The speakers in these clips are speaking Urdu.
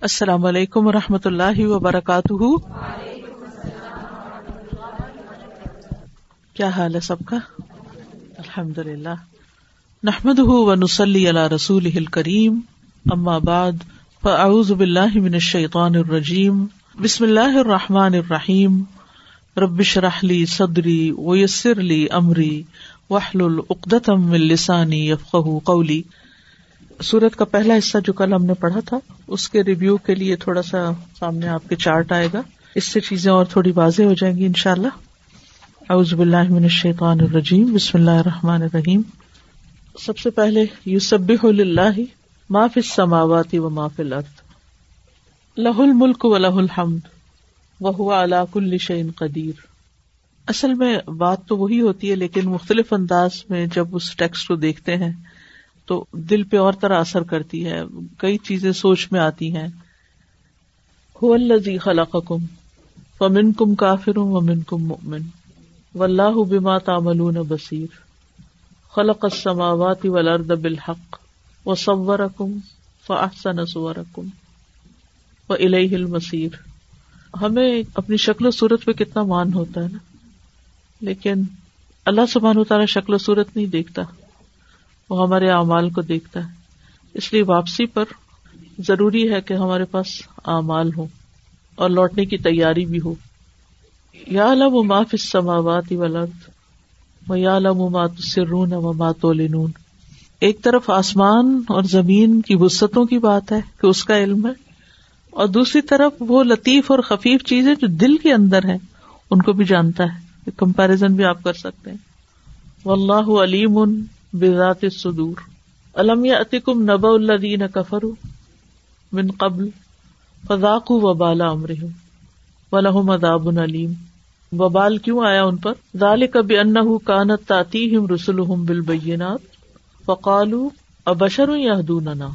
السلام علیکم و رحمۃ اللہ وبرکاتہ۔ کیا حال ہے سب کا؟ الحمد للہ نحمد و نسلی اللہ رسول کریم اما بعد، فاعوذ باللہ من الشیطان الرجیم۔ بسم اللہ الرحمٰن الرحیم۔ ربش رحلی صدری ویسر لی امری۔ وحل العقدم السانی یفق قولی۔ سورت کا پہلا حصہ جو کل ہم نے پڑھا تھا، اس کے ریویو کے لیے تھوڑا سا سامنے آپ کے چارٹ آئے گا۔ اس سے چیزیں اور تھوڑی واضح ہو جائیں گی ان شاء اللہ اعزب اللہ الشیطان الرجیم، بسم اللہ الرحمٰن الرحیم۔ سب سے پہلے یوسب اللہ معاف سماواتی و معاف الارض۔ لہ الملک و لہ الحمد وہ علاق الشعین قدیر۔ اصل میں بات تو وہی ہوتی ہے، لیکن مختلف انداز میں جب اس ٹیکسٹ کو دیکھتے ہیں تو دل پہ اور طرح اثر کرتی ہے۔ کئی چیزیں سوچ میں آتی ہیں۔ خلق کم فمن کم کافر ومن کم مؤمن۔ و اللہ بما تامل بصیر۔ خلق السماوات والارض بالحق و صور کم فاحسن صورکم۔ و الیہ المصیر۔ ہمیں اپنی شکل و صورت پہ کتنا مان ہوتا ہے نا۔ لیکن اللہ سبحانہ و تعالیٰ شکل و صورت نہیں دیکھتا۔ وہ ہمارے اعمال کو دیکھتا ہے۔ اس لیے واپسی پر ضروری ہے کہ ہمارے پاس اعمال ہو اور لوٹنے کی تیاری بھی ہو۔ یا لم معاف سماوات ولد و یا لم مات سرون و ماتولنون ایک طرف آسمان اور زمین کی وسطوں کی بات ہے کہ اس کا علم ہے، اور دوسری طرف وہ لطیف اور خفیف چیزیں جو دل کے اندر ہے ان کو بھی جانتا ہے۔ کمپیرزن بھی آپ کر سکتے ہیں۔ اللہ علیم بذات الصدور. الم یاتکم نبأ الذین کفروا من قبل؟ فذاقوا وبال امرهم ولهم عذاب علیم وبال کیوں آیا ان پر؟ ذالک بانه كانت تاتيهم رسلهم بالبينات فقالوا ابشر يهدوننا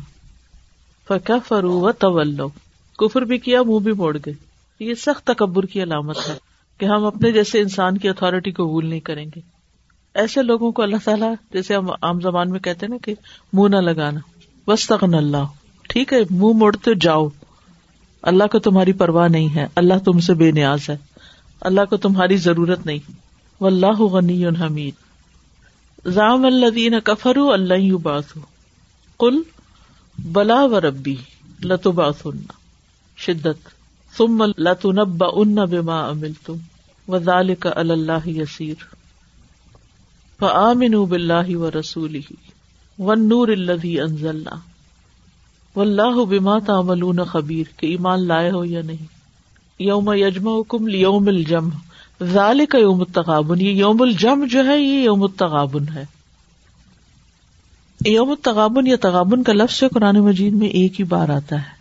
فكفروا وتولوا. کفر بھی کیا، منہ بھی موڑ گئے. یہ سخت تکبر کی علامت ہے کہ ہم اپنے جیسے انسان کی اتارٹی کو قبول نہیں کریں گے۔ ایسے لوگوں کو اللہ تعالیٰ، جیسے ہم عام زبان میں کہتے نا کہ منہ نہ لگانا۔ بس اللہ ٹھیک ہے، منہ موڑتے جاؤ۔ اللہ کو تمہاری پرواہ نہیں ہے۔ اللہ تم سے بے نیاز ہے۔ اللہ کو تمہاری ضرورت نہیں۔ و اللہ غنی حمید ضام اللہ کفر اللہ بات کل بلا و ربی لتو بات شدت۔ تم لتنبا ان بما امل تم و ذال کا اللہ یسیر فآمنوا باللہ و رسول ون نور اللہ و اللہ بما تعملون خبیر. کے ایمان لائے ہو یا نہیں. یوم یجم کم یوم الجم کا یوم التغابن. یہ یوم الجم جو ہے، یہ یوم التغابن ہے. یوم التغابن یا تغابن کا لفظ قرآن مجید میں ایک ہی بار آتا ہے.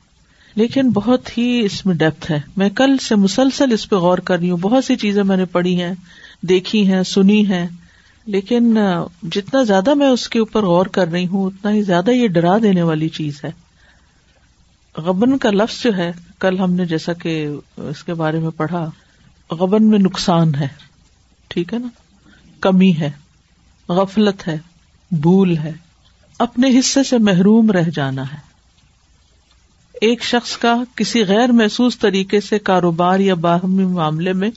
لیکن بہت ہی اس میں ڈیپتھ ہے. میں کل سے مسلسل اس پہ غور کر رہی ہوں. بہت سی چیزیں میں نے پڑھی ہیں، دیکھی ہیں، سنی ہیں. لیکن جتنا زیادہ میں اس کے اوپر غور کر رہی ہوں، اتنا ہی زیادہ یہ ڈرا دینے والی چیز ہے۔ غبن کا لفظ جو ہے، کل ہم نے جیسا کہ اس کے بارے میں پڑھا، غبن میں نقصان ہے۔ ٹھیک ہے نا؟ کمی ہے، غفلت ہے، بھول ہے۔ اپنے حصے سے محروم رہ جانا ہے۔ ایک شخص کا کسی غیر محسوس طریقے سے کاروبار یا باہمی معاملے میں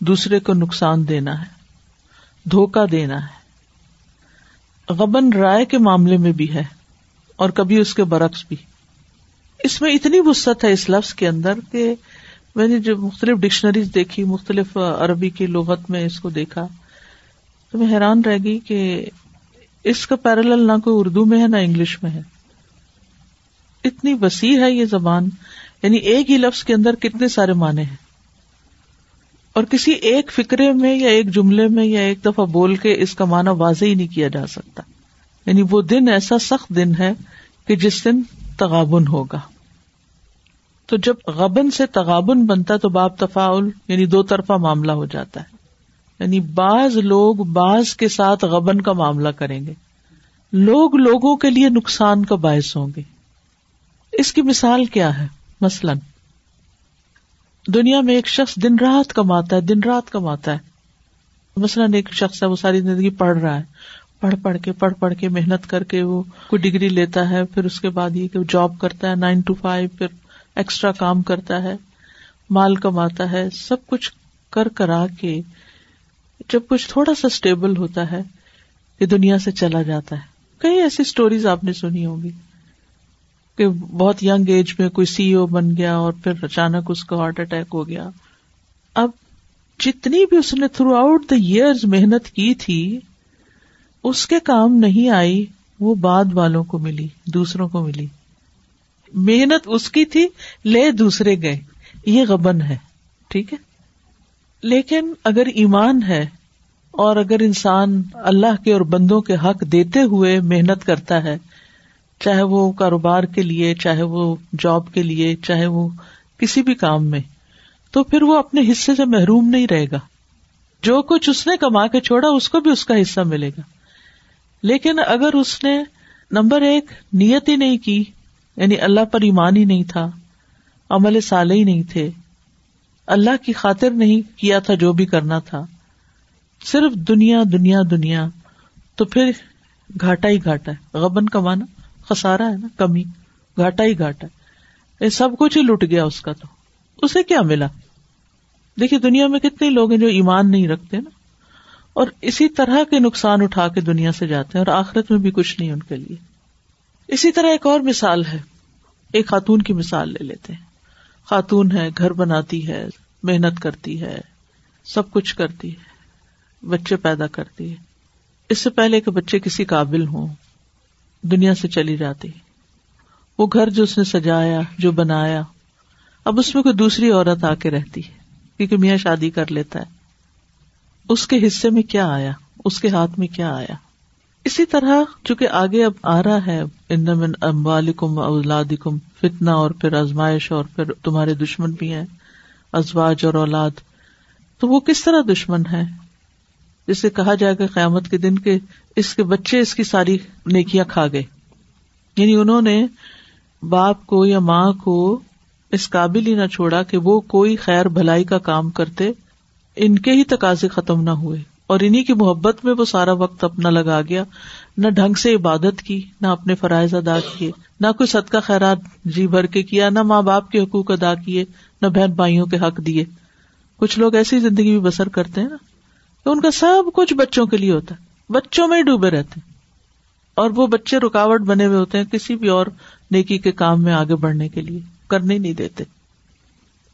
دوسرے کو نقصان دینا ہے۔ دھوکا دینا ہے۔ غبن رائے کے معاملے میں بھی ہے اور کبھی اس کے برعکس بھی۔ اس میں اتنی وسط ہے اس لفظ کے اندر کہ میں نے جو مختلف ڈکشنریز دیکھی، مختلف عربی کی لغت میں اس کو دیکھا، تو میں حیران رہ گئی کہ اس کا پیرل نہ کوئی اردو میں ہے نہ انگلش میں ہے۔ اتنی وسیع ہے یہ زبان یعنی ایک ہی لفظ کے اندر کتنے سارے معنی ہیں۔ اور کسی ایک فکرے میں یا ایک جملے میں یا ایک دفعہ بول کے اس کا معنی واضح ہی نہیں کیا جا سکتا۔ یعنی وہ دن ایسا سخت دن ہے کہ جس دن تغابن ہوگا۔ تو جب غبن سے تغابن بنتا تو باب تفاول یعنی دو طرفہ معاملہ ہو جاتا ہے۔ یعنی بعض لوگ بعض کے ساتھ غبن کا معاملہ کریں گے۔ لوگ لوگوں کے لیے نقصان کا باعث ہوں گے۔ اس کی مثال کیا ہے؟ مثلاً دنیا میں ایک شخص دن رات کماتا ہے، دن رات کماتا ہے۔ مثلاً ایک شخص ہے، وہ ساری زندگی پڑھ رہا ہے۔ پڑھ پڑھ کے، پڑھ پڑھ کے محنت کر کے وہ کوئی ڈگری لیتا ہے، پھر اس کے بعد یہ کہ وہ جاب کرتا ہے، نائن ٹو فائیو، پھر ایکسٹرا کام کرتا ہے، مال کماتا ہے، سب کچھ کر کرا کے جب کچھ تھوڑا سا اسٹیبل ہوتا ہے کہ دنیا سے چلا جاتا ہے۔ کئی ایسی اسٹوریز آپ نے سنی ہوگی کہ بہت یگ ایج میں کوئی سی او بن گیا اور پھر اچانک اس کو ہارٹ اٹیک ہو گیا۔ اب جتنی بھی اس نے تھرو آؤٹ دا ایئر محنت کی تھی، اس کے کام نہیں آئی، وہ بعد والوں کو ملی، دوسروں کو ملی۔ محنت اس کی تھی، لے دوسرے گئے۔ یہ غبن ہے، ٹھیک ہے؟ لیکن اگر ایمان ہے اور اگر انسان اللہ کے اور بندوں کے حق دیتے ہوئے محنت کرتا ہے چاہے وہ کاروبار کے لیے، چاہے وہ جاب کے لیے، چاہے وہ کسی بھی کام میں، تو پھر وہ اپنے حصے سے محروم نہیں رہے گا۔ جو کچھ اس نے کما کے چھوڑا، اس کو بھی اس کا حصہ ملے گا۔ لیکن اگر اس نے نمبر ایک، نیت ہی نہیں کی یعنی اللہ پر ایمان ہی نہیں تھا، عمل سال ہی نہیں تھے، اللہ کی خاطر نہیں کیا تھا جو بھی کرنا تھا، صرف دنیا دنیا دنیا، تو پھر گھاٹا ہی گھاٹا ہے۔ غبن کمانا۔ خسارا ہے نا، کمی، گھاٹا ہی گھاٹا یہ سب کچھ ہی لٹ گیا اس کا تو۔ اسے کیا ملا؟ دیکھیے، دنیا میں کتنے لوگ ہیں جو ایمان نہیں رکھتے نا۔ اور اسی طرح کے نقصان اٹھا کے دنیا سے جاتے ہیں اور آخرت میں بھی کچھ نہیں ان کے لیے۔ اسی طرح ایک اور مثال ہے۔ ایک خاتون کی مثال لے لیتے ہیں۔ خاتون ہے، گھر بناتی ہے، محنت کرتی ہے، سب کچھ کرتی ہے، بچے پیدا کرتی ہے۔ اس سے پہلے کہ بچے کسی قابل ہوں۔ دنیا سے چلی جاتی۔ وہ گھر جو اس نے سجایا، جو بنایا، اب اس میں کوئی دوسری عورت آ کے رہتی ہے، کیونکہ میاں شادی کر لیتا ہے۔ اس کے حصے میں کیا آیا؟ اس کے ہاتھ میں کیا آیا؟ اسی طرح چونکہ آگے اب آ رہا ہے اموالکم اولادکم فتنا اور پھر آزمائش، اور پھر تمہارے دشمن بھی ہیں، ازواج اور اولاد۔ تو وہ کس طرح دشمن ہے جسے کہا جائے گا قیامت کے دن کے اس کے بچے اس کی ساری نیکیاں کھا گئے۔ یعنی انہوں نے باپ کو یا ماں کو اس قابل ہی نہ چھوڑا کہ وہ کوئی خیر بھلائی کا کام کرتے، ان کے ہی تقاضے ختم نہ ہوئے۔ اور انہیں کی محبت میں وہ سارا وقت اپنا لگا گیا، نہ ڈھنگ سے عبادت کی، نہ اپنے فرائض ادا کیے، نہ کوئی صدقہ خیرات جی بھر کے کیا، نہ ماں باپ کے حقوق ادا کیے، نہ بہن بھائیوں کے حق دیے۔ کچھ لوگ ایسی زندگی بھی بسر کرتے ہیں نا۔ تو ان کا سب کچھ بچوں کے لیے ہوتا ہے۔ بچوں میں ہی ڈوبے رہتے ہیں۔ اور وہ بچے رکاوٹ بنے ہوئے ہوتے ہیں کسی بھی اور نیکی کے کام میں آگے بڑھنے کے لیے، کرنے نہیں دیتے۔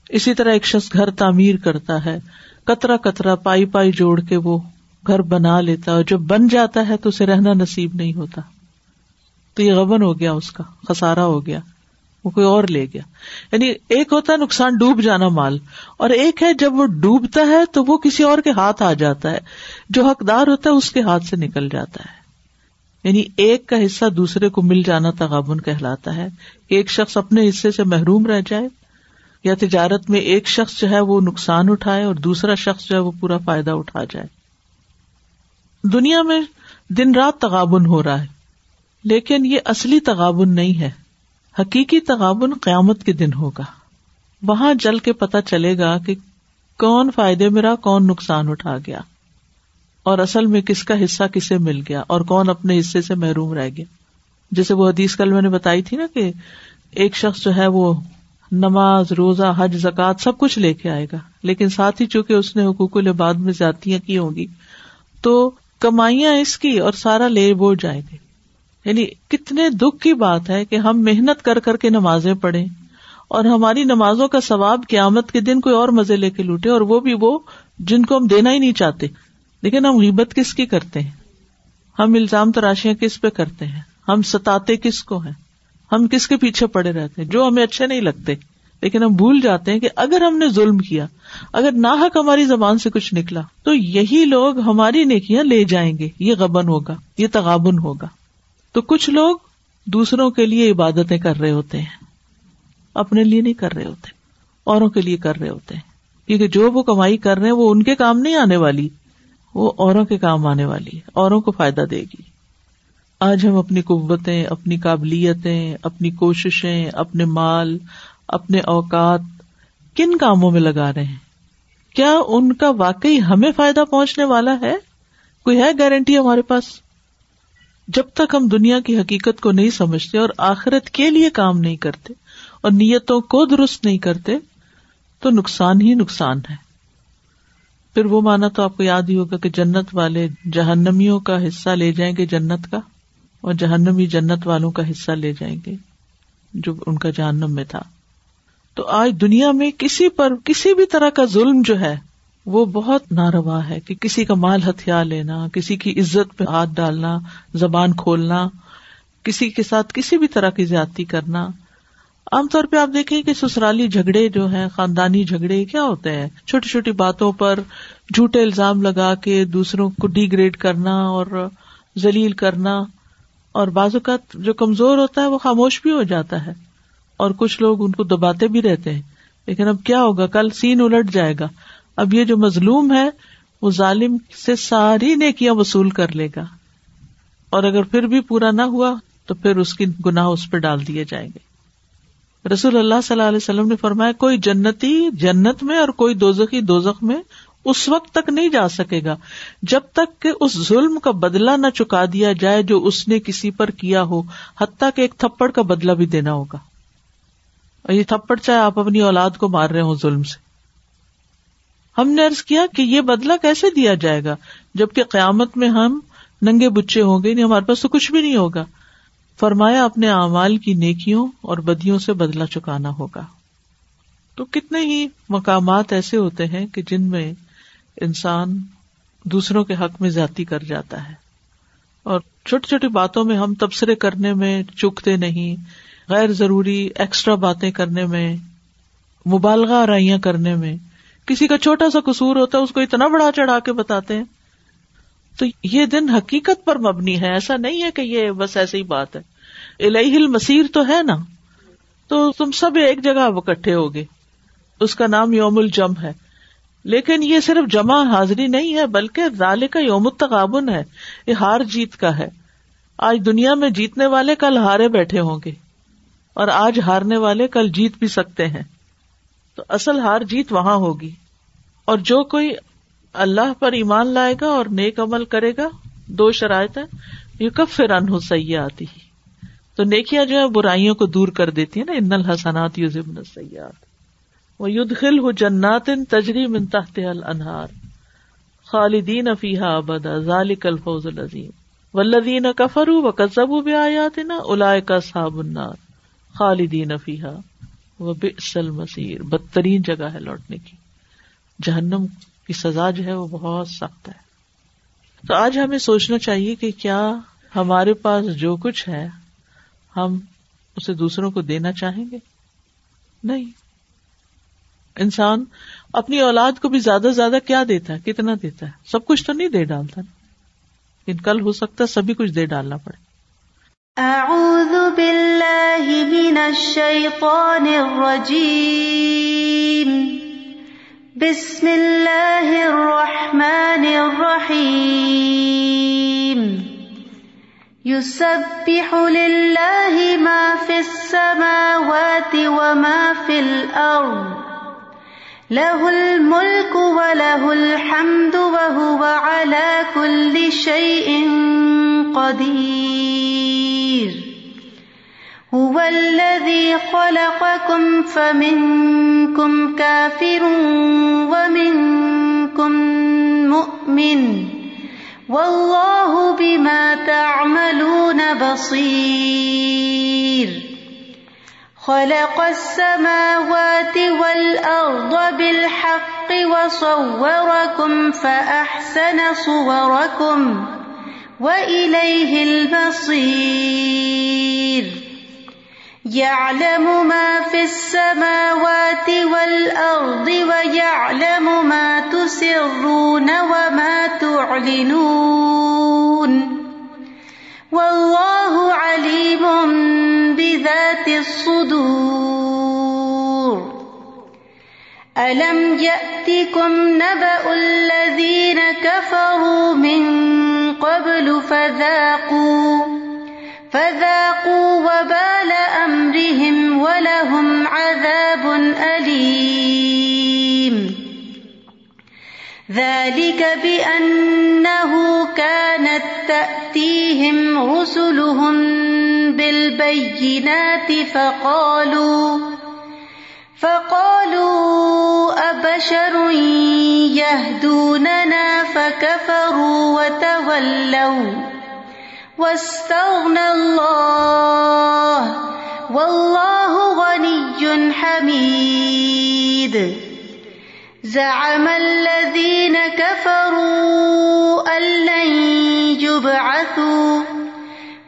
اسی طرح ایک شخص گھر تعمیر کرتا ہے، کترا کترا، پائی پائی جوڑ کے وہ گھر بنا لیتا اور جب بن جاتا ہے تو اسے رہنا نصیب نہیں ہوتا۔ تو یہ غبن ہو گیا، اس کا خسارا ہو گیا۔ وہ کوئی اور لے گیا۔ یعنی ایک ہوتا ہے نقصان ڈوب جانا مال، اور ایک ہے جب وہ ڈوبتا ہے تو وہ کسی اور کے ہاتھ آ جاتا ہے، جو حقدار ہوتا ہے اس کے ہاتھ سے نکل جاتا ہے۔ یعنی ایک کا حصہ دوسرے کو مل جانا تغابن کہلاتا ہے ایک شخص اپنے حصے سے محروم رہ جائے، یا تجارت میں ایک شخص جو ہے وہ نقصان اٹھائے اور دوسرا شخص جو ہے وہ پورا فائدہ اٹھا جائے۔ دنیا میں دن رات تغابن ہو رہا ہے، لیکن یہ اصلی تغابن نہیں ہے۔ حقیقی تغابن قیامت کے دن ہوگا۔ وہاں جل کے پتا چلے گا کہ کون فائدے میں رہا کون نقصان اٹھا گیا۔ اور اصل میں کس کا حصہ کسے مل گیا اور کون اپنے حصے سے محروم رہ گیا۔ جیسے وہ حدیث کل میں نے بتائی تھی نا کہ ایک شخص جو ہے وہ نماز، روزہ، حج زکات سب کچھ لے کے آئے گا، لیکن ساتھ ہی چونکہ اس نے حقوق العباد میں زیادتیاں کی ہوں گی، تو کمائیاں اس کی اور سارا لے وہ جائے گے یعنی کتنے دکھ کی بات ہے کہ ہم محنت کر کر کے نمازیں پڑھیں اور ہماری نمازوں کا ثواب قیامت کے دن کوئی اور مزے لے کے لوٹے اور وہ بھی وہ جن کو ہم دینا ہی نہیں چاہتے۔ لیکن ہم غیبت کس کی کرتے ہیں؟ ہم الزام تراشیاں کس پہ کرتے ہیں؟ ہم ستاتے کس کو ہیں؟ ہم کس کے پیچھے پڑے رہتے ہیں؟ جو ہمیں اچھے نہیں لگتے، لیکن ہم بھول جاتے ہیں کہ اگر ہم نے ظلم کیا، اگر ناحک ہماری زبان سے کچھ نکلا، تو یہی لوگ ہماری نیکیاں لے جائیں گے۔ یہ غبن ہوگا، یہ تغابن ہوگا۔ تو کچھ لوگ دوسروں کے لیے عبادتیں کر رہے ہوتے ہیں، اپنے لیے نہیں کر رہے ہوتے، اوروں کے لیے کر رہے ہوتے ہیں۔ کیونکہ جو وہ کمائی کر رہے ہیں، وہ ان کے کام نہیں آنے والی، وہ اوروں کے کام آنے والی، اوروں کو فائدہ دے گی۔ آج ہم اپنی قوتیں، اپنی قابلیتیں، اپنی کوششیں، اپنے مال، اپنے اوقات کن کاموں میں لگا رہے ہیں؟ کیا ان کا واقعی ہمیں فائدہ پہنچنے والا ہے؟ کوئی ہے گارنٹی ہمارے پاس؟ جب تک ہم دنیا کی حقیقت کو نہیں سمجھتے اور آخرت کے لیے کام نہیں کرتے اور نیتوں کو درست نہیں کرتے، تو نقصان ہی نقصان ہے۔ پھر وہ مانا تو آپ کو یاد ہی ہوگا کہ جنت والے جہنمیوں کا حصہ لے جائیں گے جنت کا اور جہنمی جنت والوں کا حصہ لے جائیں گے جو ان کا جہنم میں تھا۔ تو آج دنیا میں کسی پر کسی بھی طرح کا ظلم جو ہے وہ بہت ناروا ہے کہ کسی کا مال ہتھیار لینا، کسی کی عزت پہ ہاتھ ڈالنا، زبان کھولنا، کسی کے ساتھ کسی بھی طرح کی زیادتی کرنا۔ عام طور پہ آپ دیکھیں کہ سسرالی جھگڑے جو ہیں، خاندانی جھگڑے، کیا ہوتے ہیں؟ چھوٹی چھوٹی باتوں پر جھوٹے الزام لگا کے دوسروں کو ڈی گریڈ کرنا اور ذلیل کرنا۔ اور بعض اوقات جو کمزور ہوتا ہے، وہ خاموش بھی ہو جاتا ہے۔ اور کچھ لوگ ان کو دباتے بھی رہتے ہیں۔ لیکن اب کیا ہوگا؟ کل سین الٹ جائے گا۔ اب یہ جو مظلوم ہے، وہ ظالم سے ساری نیکیاں وصول کر لے گا۔ اور اگر پھر بھی پورا نہ ہوا، تو پھر اس کی گناہ اس پہ ڈال دیے جائیں گے۔ رسول اللہ صلی اللہ علیہ وسلم نے فرمایا، کوئی جنتی جنت میں اور کوئی دوزخی دوزخ میں اس وقت تک نہیں جا سکے گا۔ جب تک کہ اس ظلم کا بدلا نہ چکا دیا جائے جو اس نے کسی پر کیا ہو، حتیٰ کہ ایک تھپڑ کا بدلا بھی دینا ہوگا۔ اور یہ تھپڑ چاہے آپ اپنی اولاد کو مار رہے ہوں ظلم سے۔ ہم نے ارض کیا کہ یہ بدلا کیسے دیا جائے گا؟ جبکہ قیامت میں ہم ننگے بچے ہوں گے نہیں ہمارے پاس تو کچھ بھی نہیں ہوگا۔ فرمایا، اپنے اعمال کی نیکیوں اور بدیوں سے بدلا چکانا ہوگا۔ تو کتنے ہی مقامات ایسے ہوتے ہیں کہ جن میں انسان دوسروں کے حق میں زیادتی کر جاتا ہے۔ اور چھوٹی چھوٹی باتوں میں ہم تبصرے کرنے میں چکتے نہیں، غیر ضروری ایکسٹرا باتیں کرنے میں، مبالغہ آرائیاں کرنے میں۔ کسی کا چھوٹا سا قصور ہوتا ہے، اس کو اتنا بڑا چڑھا کے بتاتے ہیں۔ تو یہ دن حقیقت پر مبنی ہے، ایسا نہیں ہے کہ یہ بس ایسی ہی بات ہے۔ الہی مسیر تو ہے نا، تو تم سب ایک جگہ اکٹھے ہوگے۔ اس کا نام یوم الجم ہے۔ لیکن یہ صرف جمع حاضری نہیں ہے، بلکہ رالے کا یوم التقابن ہے۔ یہ ہار جیت کا ہے۔ آج دنیا میں جیتنے والے کل ہارے بیٹھے ہوں گے، اور آج ہارنے والے کل جیت بھی سکتے ہیں۔ تو اصل ہار جیت وہاں ہوگی۔ اور جو کوئی اللہ پر ایمان لائے گا اور نیک عمل کرے گا، دو شرائط ہے یہ کب پھر ان سی آتی تو نیکیاں جو ہے برائیوں کو دور کر دیتی ہے نا۔ ان الحسنات یو ضمن سیاحت وہ ید خل ہو جنات ان تجری منتاحت النہار خالدین افیحا ابدا۔ ذالک الفوز العظیم۔ ولدین کفرو و کزب بے آیات نا الاائے کا صاب النار۔ خالدین افیحا وہ بسل مسیر بدترین جگہ ہے لوٹنے کی۔ جہنم کی سزا جو ہے وہ بہت سخت ہے۔ تو آج ہمیں سوچنا چاہیے کہ کیا ہمارے پاس جو کچھ ہے، ہم اسے دوسروں کو دینا چاہیں گے؟ نہیں۔ انسان اپنی اولاد کو بھی زیادہ سے زیادہ کیا دیتا ہے؟ کتنا دیتا ہے؟ سب کچھ تو نہیں دے ڈالتا۔ لیکن کل ہو سکتا ہے سبھی کچھ دے ڈالنا پڑے۔ اعوذ باللہ من الشیطان الرجیم بسم اللہ الرحمن الرحیم يسبح لله ما في السماوات وما في الأرض. له الملك وله الحمد وهو على كل شيء قدير. هو الذي خلقكم فمنكم كافر ومنكم مؤمن والله بما تعملون بصير خلق السماوات والأرض بالحق وصوركم فأحسن صوركم وإليه المصير يعلم ما في السماوات والأرض ويعلم ما تسرون وما تعلنون والله عليم بذات الصدور ألم يأتكم نبأ الذين كفروا من قبل فذاقوا فذاقوا وبال أمرهم ولهم عذاب أليم. ذلك بأنه كانت تأتيهم رسلهم بالبينات فقالوا فقالوا أبشر يهدوننا فكفروا وتولوا. واستغنى الله والله غني حميد. زعم الذين كفروا أن لن يبعثوا.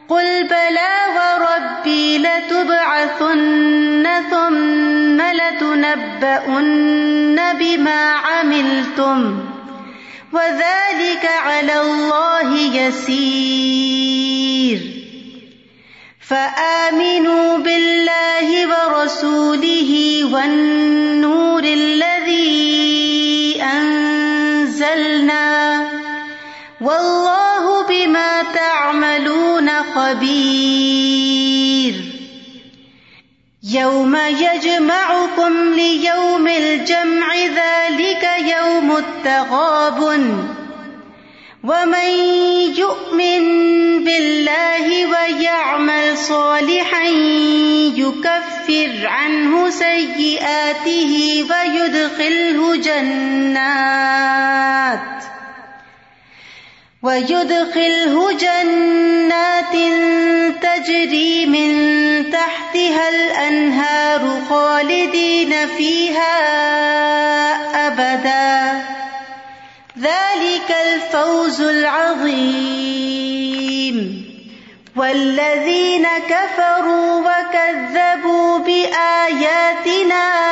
قل بلى وربي لتبعثن ثم لتنبؤن بما عملتم. وذلك على الله يسير. فآمنوا بالله ورسوله والنور الذي أنزلنا. والله بما تعملون خبير. يوم يجمعكم ليوم الجمع ذلك يوم التغابن ومن يؤمن بالله ويعمل صالحا يكفر عنه سيئاته ويدخله جنات ويدخله جنات تجري من تحتها الأنهار خالدين فيها أبدا. ذلك الفوز العظيم. والذين كفروا وكذبوا بآياتنا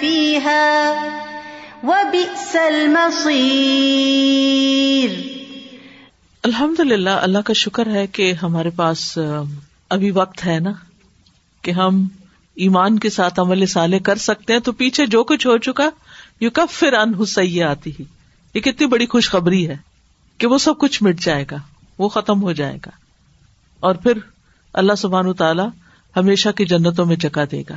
فيها وبئس المصير۔ الحمد للہ اللہ کا شکر ہے کہ ہمارے پاس ابھی وقت ہے نا کہ ہم ایمان کے ساتھ عمل سالے کر سکتے ہیں۔ تو پیچھے جو کچھ ہو چکا یو کب پھر ان حسیہ آتی ہی۔ یہ کتنی بڑی خوشخبری ہے کہ وہ سب کچھ مٹ جائے گا، وہ ختم ہو جائے گا۔ اور پھر اللہ سبحان تعالی ہمیشہ کی جنتوں میں جگہ دے گا۔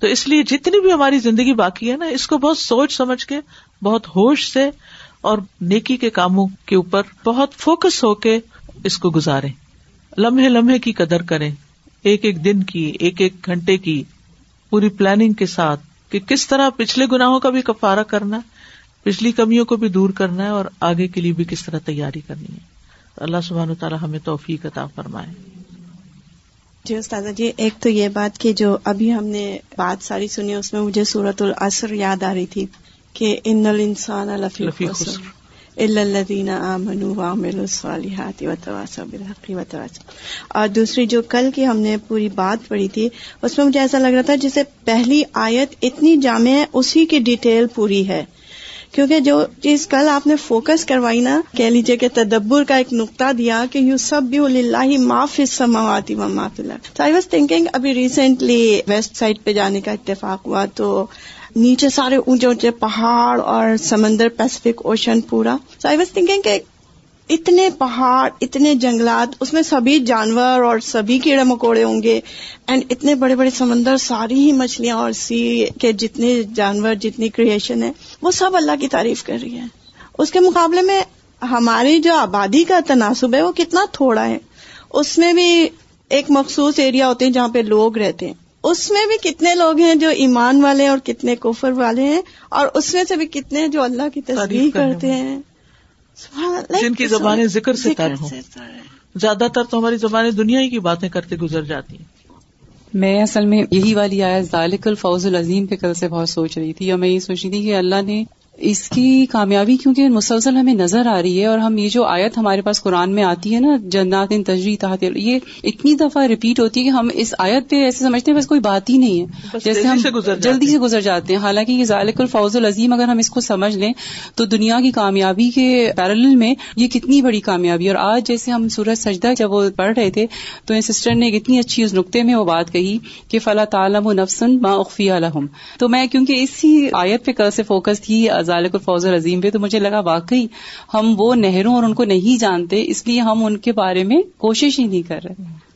تو اس لیے جتنی بھی ہماری زندگی باقی ہے نا، اس کو بہت سوچ سمجھ کے، بہت ہوش سے اور نیکی کے کاموں کے اوپر بہت فوکس ہو کے اس کو گزارے لمحے لمحے کی قدر کریں، ایک ایک دن کی، ایک ایک گھنٹے کی، پوری پلاننگ کے ساتھ کہ کس طرح پچھلے گناہوں کا بھی کفارہ کرنا ہے پچھلی کمیوں کو بھی دور کرنا ہے اور آگے کے لیے بھی کس طرح تیاری کرنی ہے۔ اللہ سبحان تعالیٰ ہمیں توفیق عطا فرمائے۔ جی استاذہ جی ایک تو یہ بات کہ جو ابھی ہم نے بات ساری سنی اس میں مجھے سورت العصر یاد آ رہی تھی کہ ان الانسان لفی خسر الدین امن وامل الصالحات و تواس بالحقی و تواس اور دوسری جو کل کی ہم نے پوری بات پڑھی تھی اس میں مجھے ایسا لگ رہا تھا جسے پہلی آیت اتنی جامع ہے اسی کی ڈیٹیل پوری ہے۔ کیونکہ جو چیز کل آپ نے فوکس کروائی نا، کہہ لیجیے کہ تدبر کا ایک نقطہ دیا کہ یو سب بھی اللہ معاف سماواتی و معاف اللہ آئی واز تھنکنگ ابھی ریسنٹلی ویسٹ سائڈ پہ جانے کا اتفاق ہوا تو نیچے سارے اونچے اونچے پہاڑ اور سمندر پیسفک اوشن پورا۔ سو آئی واز تھنکنگ کہ اتنے پہاڑ اتنے جنگلات اس میں سبھی جانور اور سبھی کیڑے مکوڑے ہوں گے۔ اینڈ اتنے بڑے بڑے سمندر ساری ہی مچھلیاں اور سی کے جتنے جانور جتنی کریشن ہے وہ سب اللہ کی تعریف کر رہی ہے اس کے مقابلے میں ہماری جو آبادی کا تناسب ہے وہ کتنا تھوڑا ہے۔ اس میں بھی ایک مخصوص ایریا ہوتے ہیں جہاں پہ لوگ رہتے ہیں۔ اس میں بھی کتنے لوگ ہیں جو ایمان والے اور کتنے کوفر والے ہیں اور اس میں سے بھی کتنے جو اللہ کی تصویر کرتے ہیں۔ جن کی زبانیں ذکر سے تر ہوں۔ زیادہ تر تو ہماری زبانیں دنیا ہی کی باتیں کرتے گزر جاتی ہیں۔ میں اصل میں یہی والی آیا ذالک الفوز العظیم پہ کل سے بہت سوچ رہی تھی اور میں یہ سوچ رہی تھی کہ اللہ نے اس کی کامیابی کیونکہ مسلسل ہمیں نظر آ رہی ہے اور ہم یہ جو آیت ہمارے پاس قرآن میں آتی ہے نا جنات ان تجری تحت یہ اتنی دفعہ ریپیٹ ہوتی ہے کہ ہم اس آیت پہ ایسے سمجھتے ہیں بس کوئی بات ہی نہیں ہے۔ جیسے ہم جلدی سے گزر جاتے ہیں۔ حالانکہ یہ ذالک الفوز العظیم اگر ہم اس کو سمجھ لیں تو دنیا کی کامیابی کے پیرل میں یہ کتنی بڑی کامیابی اور آج جیسے ہم سورج سجدہ جب وہ پڑھ رہے تھے تو سسٹر نے اتنی اچھی اس نقطے میں وہ بات کہی کہ فلاں تعالم و نفسن ما اخفی الحم تو میں کیونکہ اسی آیت پہ کل سے فوکس تھی ذالک الفوز العظیم پہ تو مجھے لگا واقعی ہم وہ نہروں اور ان کو نہیں جانتے، اس لیے ہم ان کے بارے میں کوشش ہی نہیں کر رہے۔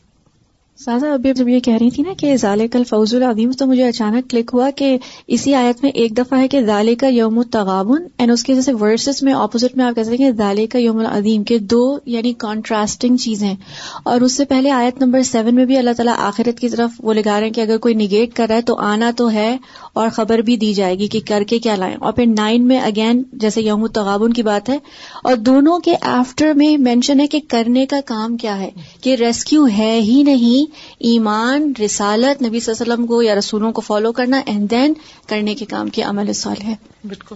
سازا، ابھی جب یہ کہہ رہی تھی نا کہ ظال کل فوز العظیم، تو مجھے اچانک کلک ہوا کہ اسی آیت میں ایک دفعہ ہے کہ ظال کا یوم التغابن اینڈ اس کے جیسے ورسز میں اپوزٹ میں آپ کہہ سکتے ہیں ظال کا یوم العظیم کے دو یعنی کانٹراسٹنگ چیزیں اور اس سے پہلے آیت نمبر سیون میں بھی اللہ تعالیٰ آخرت کی طرف وہ لگا رہے ہیں کہ اگر کوئی نگیٹ کر رہا ہے تو آنا تو ہے اور خبر بھی دی جائے گی کہ کر کے کیا لائیں۔ اور پھر نائن میں اگین جیسے یوم التغابن کی بات ہے، اور دونوں کے آفٹر میں مینشن ہے کہ کرنے کا کام کیا ہے، کہ ریسکیو ہے ہی نہیں ایمان، رسالت، نبی صلی اللہ علیہ وسلم کو یا رسولوں کو فالو کرنا اینڈ دین کرنے کے کام کے عمل سال ہے بالکل۔